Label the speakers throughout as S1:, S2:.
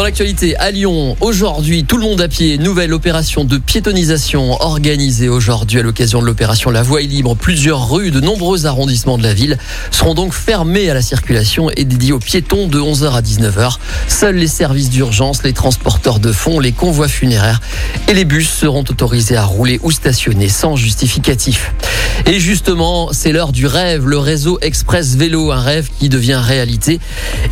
S1: Dans l'actualité, à Lyon, aujourd'hui, tout le monde à pied, nouvelle opération de piétonisation organisée aujourd'hui à l'occasion de l'opération La Voie est libre. Plusieurs rues de nombreux arrondissements de la ville seront donc fermées à la circulation et dédiées aux piétons de 11h à 19h. Seuls les services d'urgence, les transporteurs de fonds, les convois funéraires et les bus seront autorisés à rouler ou stationner sans justificatif. Et justement, c'est l'heure du rêve, le réseau Express Vélo, un rêve qui devient réalité.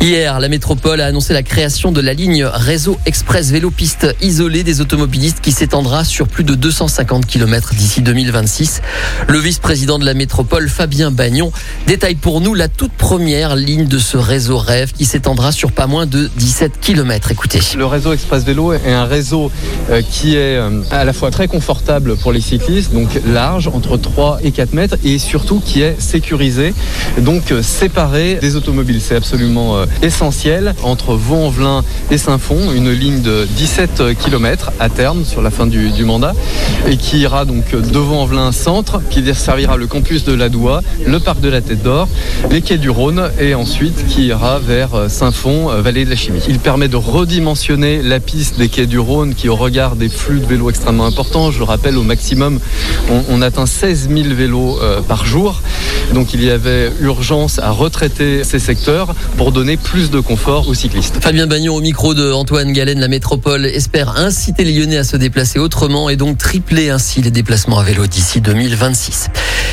S1: Hier, la métropole a annoncé la création de la ligne réseau Express Vélo piste isolée des automobilistes qui s'étendra sur plus de 250 km d'ici 2026. Le vice-président de la métropole, Fabien Bagnon, détaille pour nous la toute première ligne de ce réseau rêve qui s'étendra sur pas moins de 17 km. Écoutez.
S2: Le réseau Express Vélo est un réseau euh, qui est euh, à la fois très confortable pour les cyclistes, donc large, entre 3 et 4 mètres, et surtout qui est sécurisé, donc euh, séparé des automobiles. C'est absolument essentiel entre Vaux-en-Velin et Saint-Fond, une ligne de 17 km à terme sur la fin du, mandat, et qui ira donc de Vaux-en-Velin centre, qui desservira le campus de la Doua, le parc de la Tête d'Or, les quais du Rhône, et ensuite qui ira vers Saint-Fond, vallée de la Chimie. Il permet de redimensionner la piste des quais du Rhône, qui au regard des flux de vélos extrêmement importants, je le rappelle, au maximum, on, on atteint 16 000 vélos euh, par jour. Donc il y avait urgence à retraiter ces secteurs pour donner plus de confort aux cyclistes.
S1: Fabien Bagnon au micro de Antoine Galen, la métropole espère inciter les Lyonnais à se déplacer autrement et donc tripler ainsi les déplacements à vélo d'ici 2026.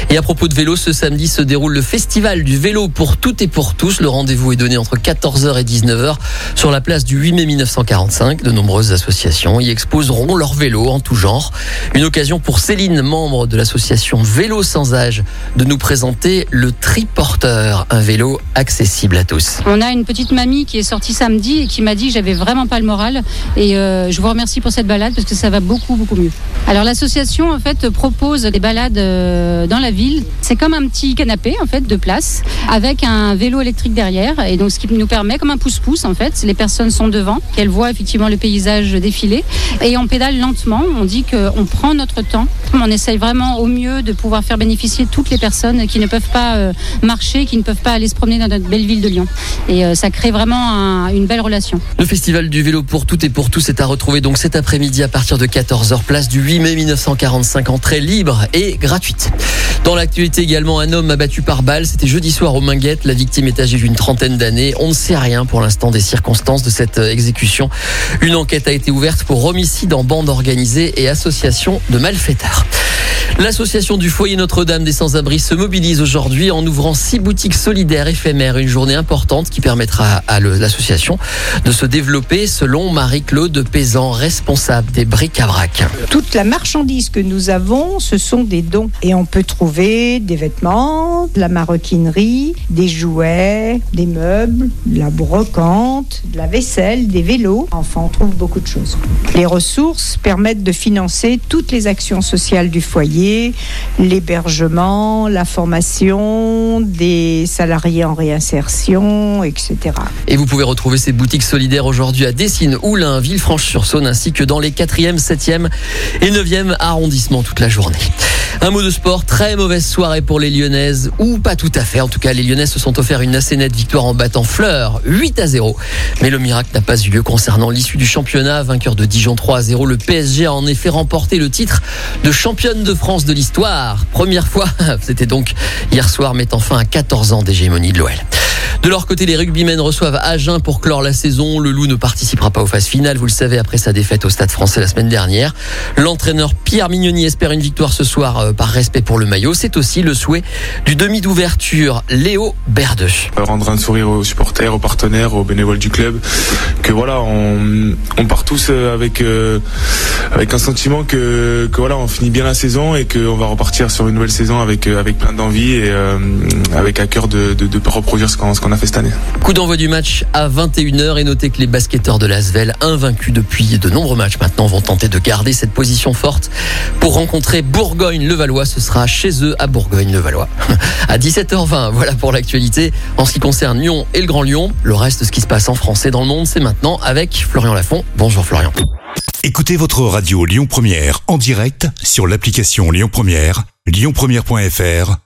S1: Et à propos de vélo, ce samedi se déroule le festival du vélo pour toutes et pour tous. Le rendez-vous est donné entre 14h et 19h sur la place du 8 mai 1945. De nombreuses associations y exposeront leurs vélos en tout genre. Une occasion pour Céline, membre de l'association Vélo sans âge, de nous présenter le Triporteur, un vélo accessible à tous.
S3: On a une petite mamie qui est sortie samedi et qui m'a dit j'avais vraiment pas le moral et euh, je vous remercie pour cette balade parce que ça va beaucoup beaucoup mieux. Alors l'association en fait propose des balades euh, dans la ville. C'est comme un petit canapé en fait de place avec un vélo électrique derrière et donc ce qui nous permet comme un pouce-pouce en fait. Les personnes sont devant, qu'elles voient effectivement le paysage défiler et on pédale lentement. On dit qu'on prend notre temps. On essaye vraiment au mieux de pouvoir faire bénéficier toutes les personnes qui ne peuvent pas euh, marcher, qui ne peuvent pas aller se promener dans notre belle ville de Lyon. Et euh, ça crée vraiment une belle relation.
S1: Le festival du vélo pour toutes et pour tous est à retrouver donc cet après-midi à partir de 14h, place du 8 mai 1945, entrée libre et gratuite. Dans l'actualité également, un homme abattu par balle. C'était jeudi soir au Minguette. La victime est âgée d'une trentaine d'années. On ne sait rien pour l'instant des circonstances de cette euh, exécution. Une enquête a été ouverte pour homicide en bande et association de malfaiteurs. L'association du foyer Notre-Dame des Sans-Abri se mobilise aujourd'hui en ouvrant six boutiques solidaires éphémères. Une journée importante qui permettra à l'association de se développer selon Marie-Claude Paysan, responsable des bric-à-brac.
S4: Toute la marchandise que nous avons, ce sont des dons. Et on peut trouver des vêtements, de la maroquinerie, des jouets, des meubles, de la brocante, de la vaisselle, des vélos. Enfin, on trouve beaucoup de choses. Ressources permettent de financer toutes les actions sociales du foyer l'hébergement, la formation des salariés en réinsertion, etc.
S1: Et vous pouvez retrouver ces boutiques solidaires aujourd'hui à Dessines, Oulin, Villefranche-sur-Saône, ainsi que dans les 4e, 7e et 9e arrondissements toute la journée. Un mot de sport, très mauvaise soirée pour les Lyonnaises, ou pas tout à fait. En tout cas, les Lyonnaises se sont offert une assez nette victoire en battant Fleur 8 à 0. Mais le miracle n'a pas eu lieu concernant l'issue du championnat. Vainqueur de Dijon 3 à 0, le PSG a en effet remporté le titre de championne de France de l'histoire. Première fois, c'était donc hier soir, mettant fin à 14 ans d'hégémonie de l'OL. De leur côté, les rugbymen reçoivent Agen pour clore la saison. Le Loup ne participera pas aux phases finales, vous le savez, après sa défaite au Stade français la semaine dernière. L'entraîneur Pierre Mignoni espère une victoire ce soir euh, par respect pour le maillot. C'est aussi le souhait du demi d'ouverture, Léo Berdeux.
S5: Rendre un sourire aux supporters, aux partenaires, aux bénévoles du club. Que voilà, on, part tous euh, avec, euh, avec un sentiment que, voilà, on finit bien la saison et qu'on va repartir sur une nouvelle saison avec, avec plein d'envie et avec à cœur de ne pas reproduire ce qu'on a fait cette année.
S1: Coup d'envoi du match à 21h et notez que les basketteurs de l'Asvel, invaincus depuis de nombreux matchs maintenant, vont tenter de garder cette position forte pour rencontrer Bourgogne-Levallois. Ce sera chez eux à Bourgogne-Levallois. À 17h20, voilà pour l'actualité. En ce qui concerne Lyon et le Grand Lyon, le reste de ce qui se passe en français dans le monde, c'est maintenant avec Florian Lafont. Bonjour Florian.
S6: Écoutez votre radio Lyon Première en direct sur l'application Lyon Première, lyonpremière.fr